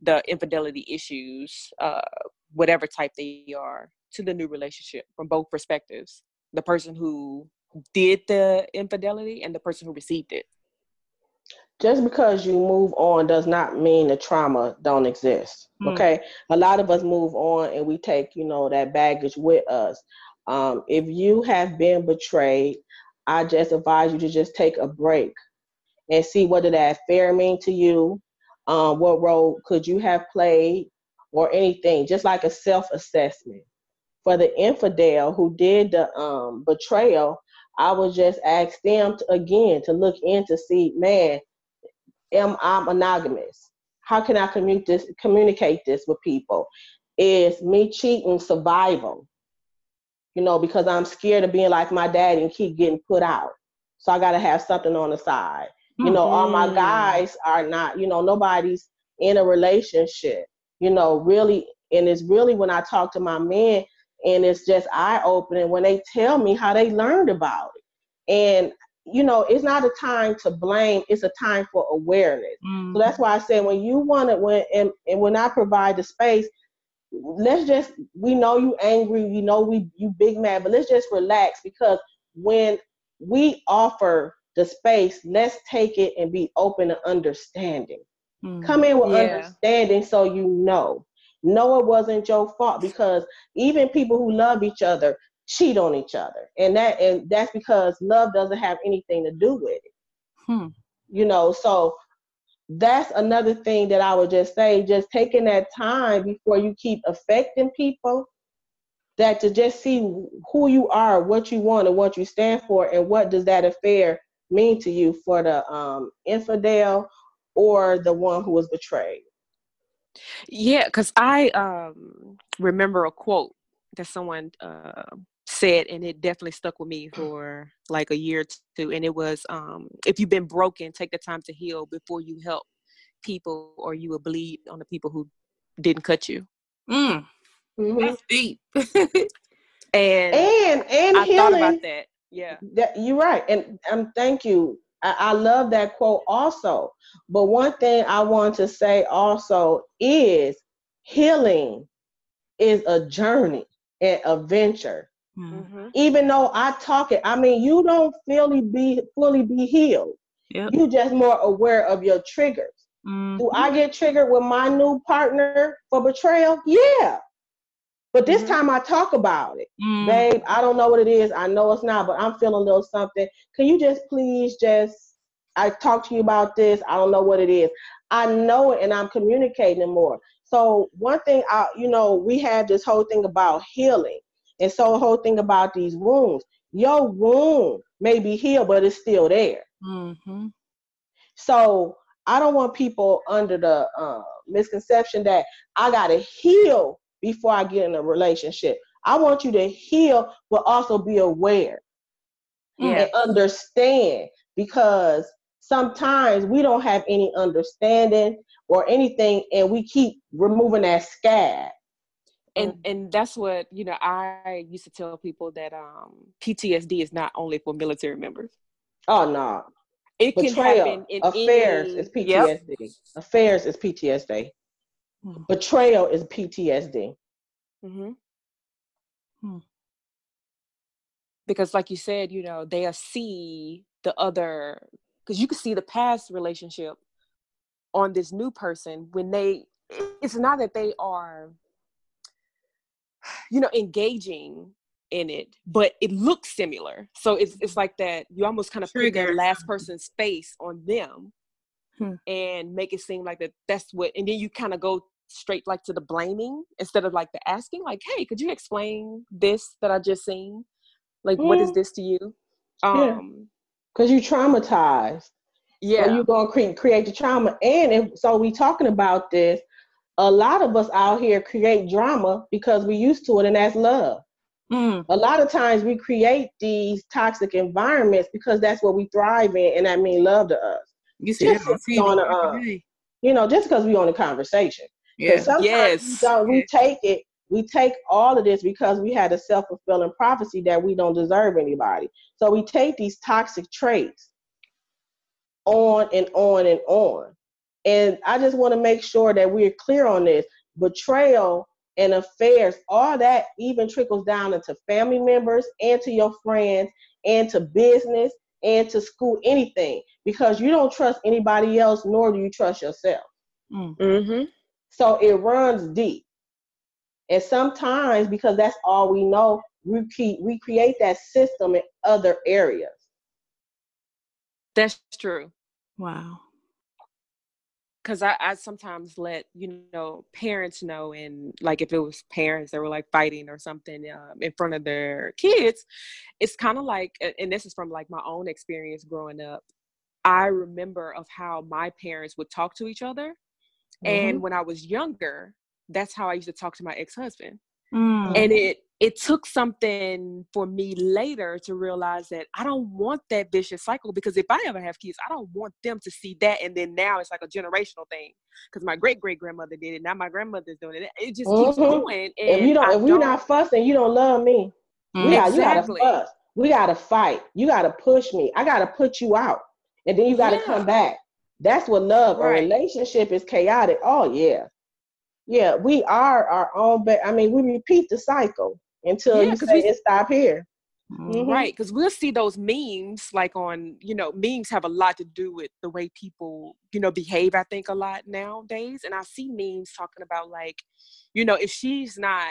the infidelity issues, uh, whatever type they are, to the new relationship from both perspectives? The person who did the infidelity and the person who received it. Just because you move on does not mean the trauma don't exist Mm. okay? A lot of us move on and we take you know that baggage with us. Um, if you have been betrayed i just advise you to just take a break and see what did that fair mean to you um, what role could you have played or anything just like a self-assessment. For the infidel who did the um, betrayal i would just ask them to, again to look in to see man am I monogamous? How can I communicate this, communicate this with people? Is me cheating survival? You know, because I'm scared of being like my dad and keep getting put out. So I got to have something on the side. You know, all my Mhm. guys are not, you know, nobody's in a relationship. You know, really, and it's really when I talk to my men and it's just eye opening when they tell me how they learned about it. And you know, it's not a time to blame, it's a time for awareness. Mm. So that's why I say when you want it, when and, and when I provide the space, let's just we know you angry, we know we you big mad, but let's just relax because when we offer the space, let's take it and be open to understanding. Mm. Come in with Yeah. understanding so you know. Know it wasn't your fault because even people who love each other cheat on each other. And that and that's because love doesn't have anything to do with it Hmm. you know so that's another thing that I would just say, just taking that time before you keep affecting people, that to just see who you are, what you want, and what you stand for, and what does that affair mean to you for the um, infidel or the one who was betrayed. Yeah, because I um, remember a quote that someone uh, said, and it definitely stuck with me for like a year or two. And it was, um, "If you've been broken, take the time to heal before you help people, or you will bleed on the people who didn't cut you." Mm. That's deep. And And and I healing. thought about that. Yeah. That you're right, and um, thank you. I, I love that quote also. But one thing I want to say also is healing is a journey and a venture. Mm-hmm. Even though I talk it, I mean you don't fully be fully be healed. Yep. You just more aware of your triggers. Mm. Do I get triggered with my new partner for betrayal? Yeah. But this time I talk about it. Mm. Babe, I don't know what it is. I know it's not, but I'm feeling a little something. Can you just please just I talk to you about this. I don't know what it is. I know it and I'm communicating more. So one thing I you know, we have this whole thing about healing. And so the whole thing about these wounds. Your wound may be healed, but it's still there. Mm-hmm. So I don't want people under the uh, misconception that I gotta heal before I get in a relationship. I want you to heal, but also be aware Yeah. and understand because sometimes we don't have any understanding or anything, and we keep removing that scab. And and that's what you know i used to tell people that um ptsd is not only for military members Oh no, it can betrayal, happen in affairs any, is Yep. PTSD. Affairs is PTSD. Hmm. Betrayal is PTSD. Mhm. Hmm. because like you said you know they'll see the other because you can see the past relationship on this new person when they it's not that they are you know engaging in it but it looks similar. So it's it's like that you almost kind of put Trigger. that last person's face on them Hmm. and make it seem like that that's what and then you kind of go straight like to the blaming instead of like the asking like hey could you explain this that i just seen? Like what is this to you? Um Because you traumatized. yeah. you're gonna create create the trauma. And if so we talking about this, a lot of us out here create drama because we're used to it and that's love. Mm. A lot of times we create these toxic environments because that's what we thrive in and that means love to us. You see Just on a, uh. You know, just because we on a conversation. Yeah. sometimes we, Yes. don't, we take it, we take all of this because we had a self fulfilling prophecy that we don't deserve anybody. So we take these toxic traits on and on and on. And I just want to make sure that we're clear on this. Betrayal and affairs, all that even trickles down into family members and to your friends and to business and to school, anything, because you don't trust anybody else, nor do you trust yourself. Mm. mm-hmm. So it runs deep. And sometimes because that's all we know, we keep we create that system in other areas. that's true Wow. Because I, I sometimes let you know parents know and like if it was parents that were like fighting or something um, in front of their kids it's kind of like and this is from like my own experience growing up i remember of how my parents would talk to each other and when i was younger that's how i used to talk to my ex-husband Mm. and it it took something for me later to realize that I don't want that vicious cycle because if I ever have kids, I don't want them to see that. And then now it's like a generational thing because my great great grandmother did it. Now my grandmother's doing it. It just keeps Mhm. going. And if you don't, I if we're not fussing, you don't love me. Mm. We got, Exactly. you gotta fuss. We gotta fight. You gotta push me. I gotta put you out, and then you gotta Yeah. come back. That's what love. A relationship is chaotic. Oh yeah, yeah. We are our own. But I mean, we repeat the cycle until Yeah, you 'cause say we- it stop here. Mm. Mhm. Right, because we'll see those memes like on, you know, memes have a lot to do with the way people, you know, behave, I think, a lot nowadays. And I see memes talking about like, you know, if she's not,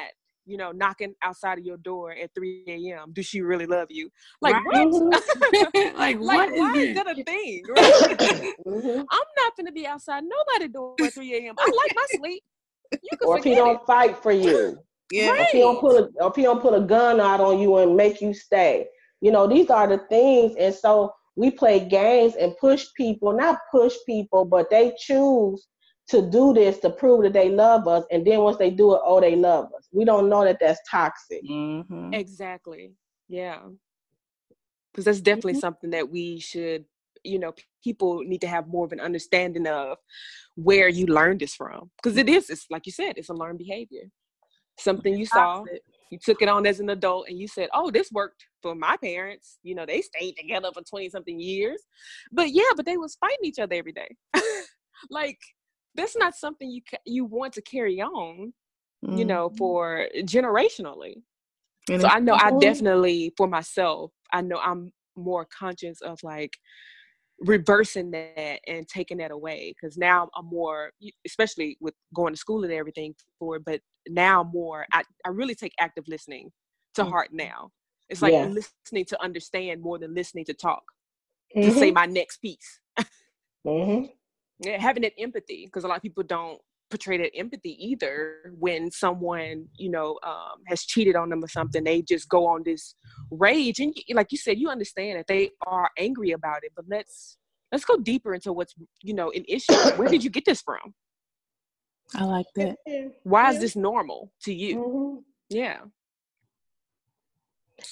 you know, knocking outside of your door at 3 a.m. Do she really love you? Like Right. what? like, like what is why is this? that a thing? Right? Mhm. I'm not gonna be outside nobody door at 3 a.m. I like my sleep. You can Or if he don't fight for you. Yeah. Or if he don't put a, or if he don't put a gun out on you and make you stay. You know, these are the things, and so we play games and push people, not push people, but they choose to do this to prove that they love us, and then once they do it, oh, they love us. We don't know that that's toxic. Mhm. Exactly. Yeah. Because that's definitely Mhm. something that we should, you know, people need to have more of an understanding of where you learned this from. Because it is, it's like you said, it's a learned behavior. Something you saw, you took it on as an adult, and you said, "Oh, this worked for my parents." You know, they stayed together for twenty something years, but yeah, but they was fighting each other every day. like that's not something you ca- you want to carry on. You know, Mhm. for generationally And so I know I definitely for myself, I know I'm more conscious of like reversing that and taking that away because now I'm more, especially with going to school and everything for it, but now more, I, I really take active listening to heart now. It's like Yeah. listening to understand more than listening to talk to say my next piece. hmm Yeah, having that empathy because a lot of people don't portray that empathy either when someone you know um, has cheated on them or something they just go on this rage and y- like you said you understand that they are angry about it but let's let's go deeper into what's you know an issue. Where did you get this from? I like that. why is this normal to you? Mhm. yeah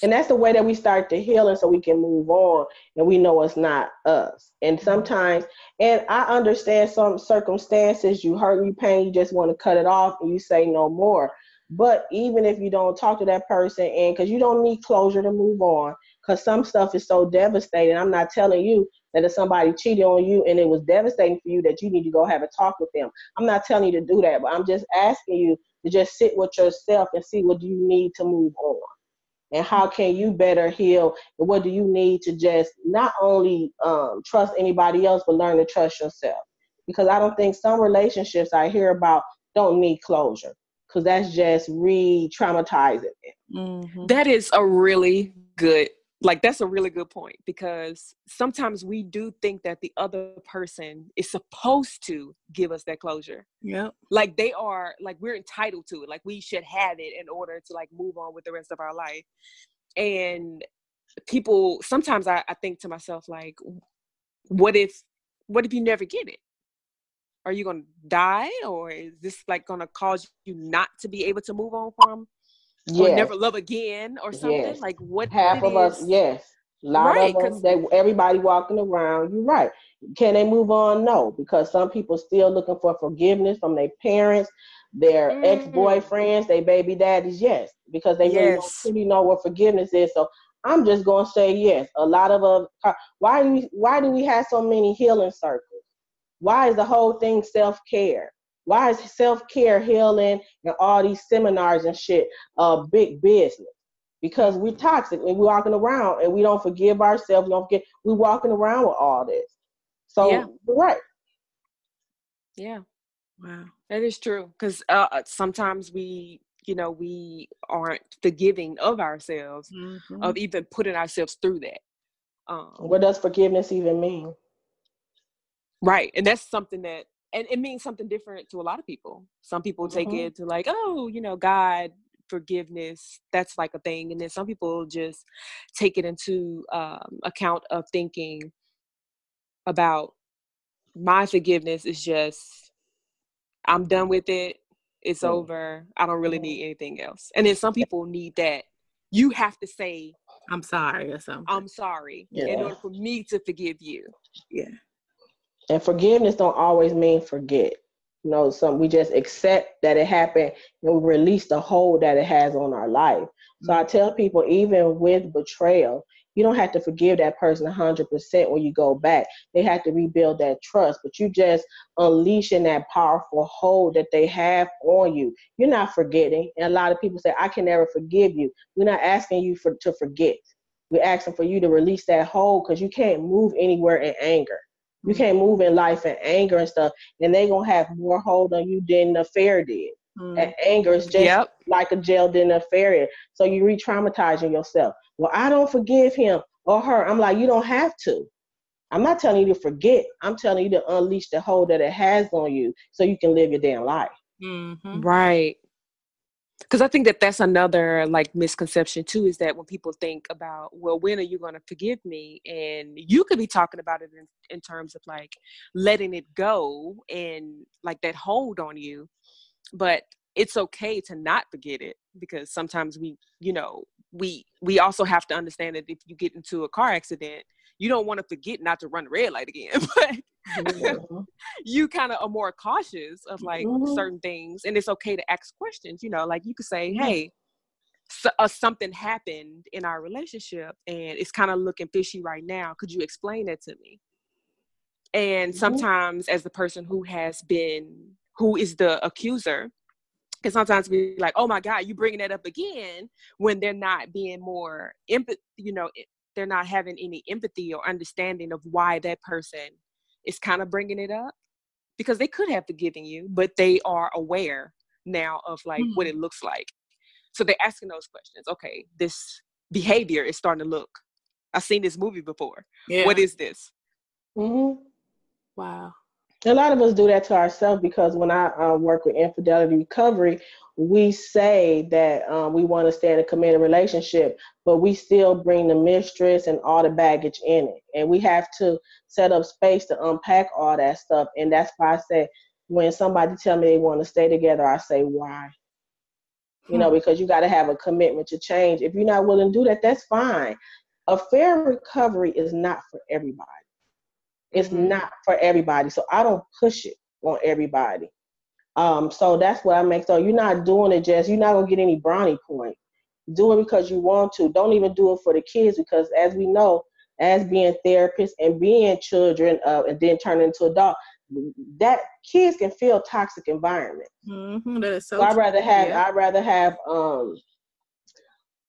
And that's the way that we start to heal, and so we can move on, and we know it's not us. And mm-hmm. sometimes, and I understand some circumstances, you hurt, you pain, you just want to cut it off, and you say no more. But even if you don't talk to that person, and because you don't need closure to move on, because some stuff is so devastating. I'm not telling you that if somebody cheated on you and it was devastating for you, that you need to go have a talk with them. I'm not telling you to do that, but I'm just asking you to just sit with yourself and see what do you need to move on and how can you better heal and what do you need to just not only um, trust anybody else but learn to trust yourself because i don't think some relationships i hear about don't need closure because that's just re-traumatizing it. Mhm. That is a really good like that's a really good point because sometimes we do think that the other person is supposed to give us that closure. yeah Like they are like we're entitled to it. Like we should have it in order to like move on with the rest of our life. And people sometimes I, I think to myself like what if what if you never get it? Are you gonna die or is this like gonna cause you not to be able to move on from or never love again or something? Yes. like what half of us yes. A lot Right, of them they everybody walking around you're right. Can they move on? No because some people still looking for forgiveness from their parents their Mm. ex-boyfriends their baby daddies yes because they really don't truly know what forgiveness is. So i'm just going to say yes. A lot of us why do we why do we have so many healing circles? Why is the whole thing self-care why is self-care healing and all these seminars and shit a big business because we're toxic and we're walking around and we don't forgive ourselves. We don't forget we're walking around with all this. So Yeah. you're right. yeah Wow. that is true because uh, uh, sometimes we you know we aren't forgiving of ourselves Mhm. of even putting ourselves through that um, What does forgiveness even mean? right and that's something that and it means something different to a lot of people some people take Mhm. it to like oh you know god forgiveness that's like a thing and then some people just take it into um, account of thinking about my forgiveness is just i'm done with it it's Mm. over i don't really need anything else and then some people need that you have to say I'm sorry or something. i'm sorry in order for me to forgive you yeah. And forgiveness don't always mean forget. You know, some we just accept that it happened and we release the hold that it has on our life. So I tell people, even with betrayal, you don't have to forgive that person 100% when you go back. They have to rebuild that trust, but you just unleashing that powerful hold that they have on you. You're not forgetting. And a lot of people say, I can never forgive you. We're not asking you for to forget. We're asking for you to release that hold because you can't move anywhere in anger. You can't move in life in anger and stuff, and they gonna have more hold on you than the affair did. And anger is just Yep. like a jailed in affair. So you re-traumatizing yourself. Well, I don't forgive him or her. I'm like, you don't have to. I'm not telling you to forget. I'm telling you to unleash the hold that it has on you so you can live your damn life. Mm-hmm. Right. Because I think that that's another like misconception too is that when people think about, well, when are you going to forgive me? And you could be talking about it in, in terms of like letting it go and like that hold on you. But it's okay to not forget it because sometimes we, you know, we we also have to understand that if you get into a car accident, you don't want to forget not to run the red light again. but you kind of are more cautious of like Mhm. certain things and it's okay to ask questions you know like you could say hey so, uh, something happened in our relationship and it's kind of looking fishy right now could you explain that to me and Mhm. sometimes as the person who has been who is the accuser can sometimes be like oh my god you bringing that up again when they're not being more empath you know they're not having any empathy or understanding of why that person is kind of bringing it up because they could have forgiven you but they are aware now of like what it looks like. So they're asking those questions okay this behavior is starting to look i've seen this movie before. Yeah. what is this? Hmm wow. A lot of us do that to ourselves because when I uh, work with infidelity recovery, we say that um, we want to stay in a committed relationship, but we still bring the mistress and all the baggage in it. And we have to set up space to unpack all that stuff. And that's why I say when somebody tell me they want to stay together, I say, why? You know, because you got to have a commitment to change. If you're not willing to do that, that's fine. Affair recovery is not for everybody. It's not for everybody. So I don't push it on everybody. Um, so that's what I make so you're not doing it just you're not gonna get any brownie point. Do it because you want to. Don't even do it for the kids because as we know, as being therapists and being children uh, and then turn into adult, that kids can feel toxic environment. Mm-hmm. That is so. So I'd rather have Yeah. I'd rather have um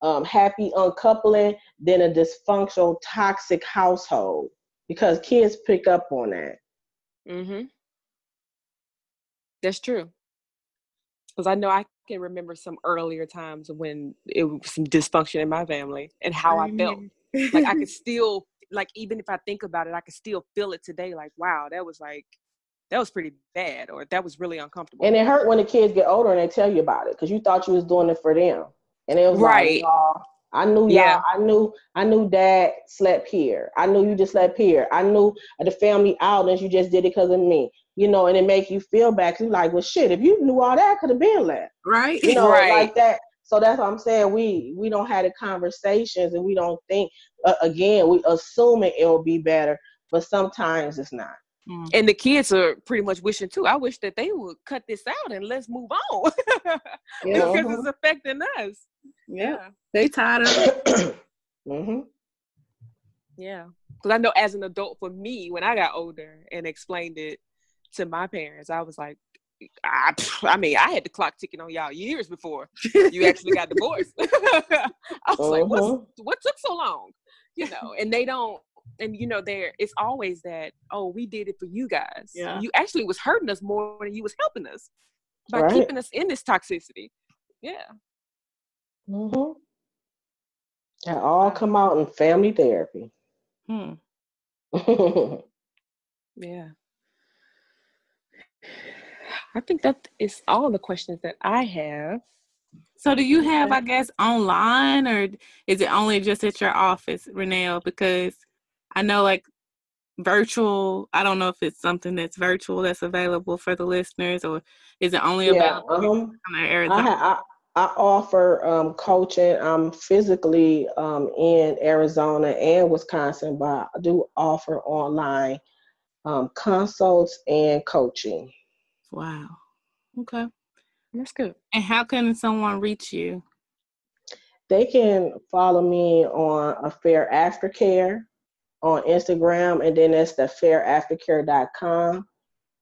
um happy uncoupling than a dysfunctional toxic household because kids pick up on that. mm-hmm that's true because i know i can remember some earlier times when it was some dysfunction in my family and how i felt like I could still like even if I think about it, I could still feel it today. Like, wow, that was like that was pretty bad, or that was really uncomfortable. And it hurt when the kids get older and they tell you about it because you thought you was doing it for them. And it was Right. like, "Y'all, I knew y'all, I knew, I knew dad slept here. I knew you just slept here. I knew the family outings, you just did it because of me. You know, and it make you feel bad. you like, well, shit, if you knew all that, could have been left. right. You know, Right. like that. So that's what I'm saying. We we don't have the conversations and we don't think. Uh, again, we assuming it will be better, but sometimes it's not. and the kids are pretty much wishing too. I wish that they would cut this out and let's move on Yeah. because it's affecting us. Yeah. They tired of it. hmm Yeah. Because I know as an adult, for me, when I got older and explained it to my parents, I was like, I, I mean, I had the clock ticking on y'all years before you actually got divorced. I was like, What's, Mhm. what took so long? You know, and they don't, and you know, there it's always that, oh, we did it for you guys. Yeah. You actually was hurting us more than you was helping us by Right. keeping us in this toxicity. Yeah. Hmm That all come out in family therapy. Hmm. Yeah. I think that is all the questions that I have. So do you have, I guess, online or is it only just at your office, Renelle? Because I know like virtual, I don't know if it's something that's virtual that's available for the listeners or is it only yeah, available um, I, ha- I I offer um, coaching. I'm physically um, in Arizona and Wisconsin, but I do offer online um, consults and coaching. wow. Okay. That's good. And how can someone reach you? They can follow me on Affair Aftercare on Instagram, and then that's the fairaftercare.com.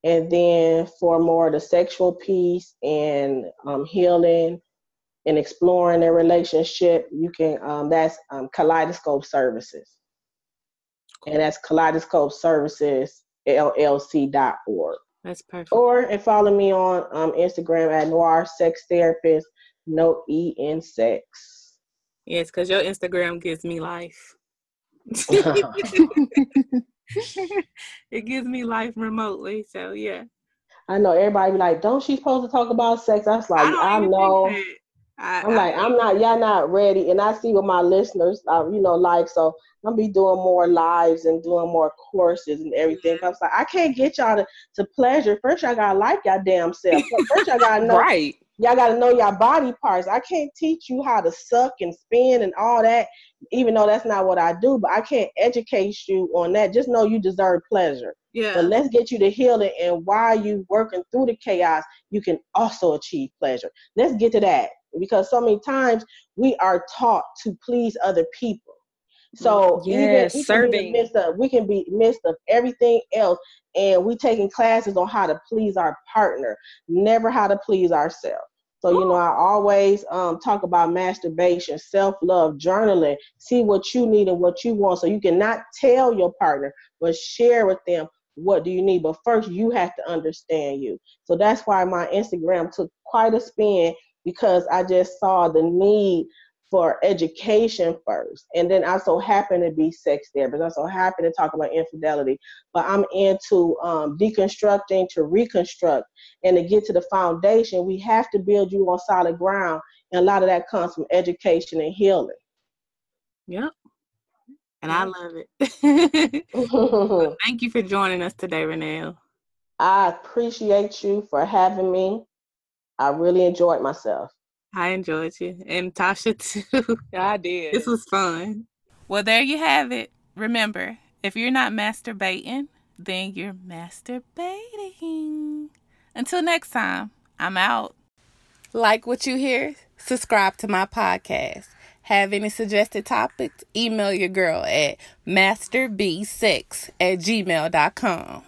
And then for more of the sexual piece and um, healing and exploring their relationship, you can um, that's um, Kaleidoscope Services, and that's Kaleidoscope Services LLC.org. That's perfect. Or and follow me on um, Instagram at Noir Sex Therapist, no E in sex. Yes, because your Instagram gives me life. it gives me life remotely. So yeah. I know everybody be like, don't she supposed to talk about sex? I was like, I, I know. I, am like, I'm not, y'all not ready. And I see what my listeners, uh, you know, like, so I'm gonna be doing more lives and doing more courses and everything. I was like, I can't get y'all to, to pleasure. First, y'all gotta like y'all damn self. First, y'all gotta know. right. Y'all gotta know your body parts. I can't teach you how to suck and spin and all that, even though that's not what I do. But I can't educate you on that. Just know you deserve pleasure. Yeah. But let's get you to healing, and while you working through the chaos, you can also achieve pleasure. Let's get to that because so many times we are taught to please other people. So yes, even, serving. Midst of, we can be midst of everything else, and we taking classes on how to please our partner, never how to please ourselves. So you know, I always um, talk about masturbation, self-love, journaling. See what you need and what you want, so you cannot tell your partner, but share with them what do you need. But first, you have to understand you. So that's why my Instagram took quite a spin because I just saw the need for education first. And then I so happen to be sex therapist. I so happen to talk about infidelity. But I'm into um, deconstructing to reconstruct and to get to the foundation. We have to build you on solid ground. And a lot of that comes from education and healing. Yep. And I love it. well, thank you for joining us today, Renelle. I appreciate you for having me. I really enjoyed myself. I enjoyed you. And Tasha too. I did. This was fun. Well, there you have it. Remember, if you're not masturbating, then you're masturbating. Until next time, I'm out. Like what you hear? Subscribe to my podcast. Have any suggested topics? Email your girl at masterb6 at gmail.com.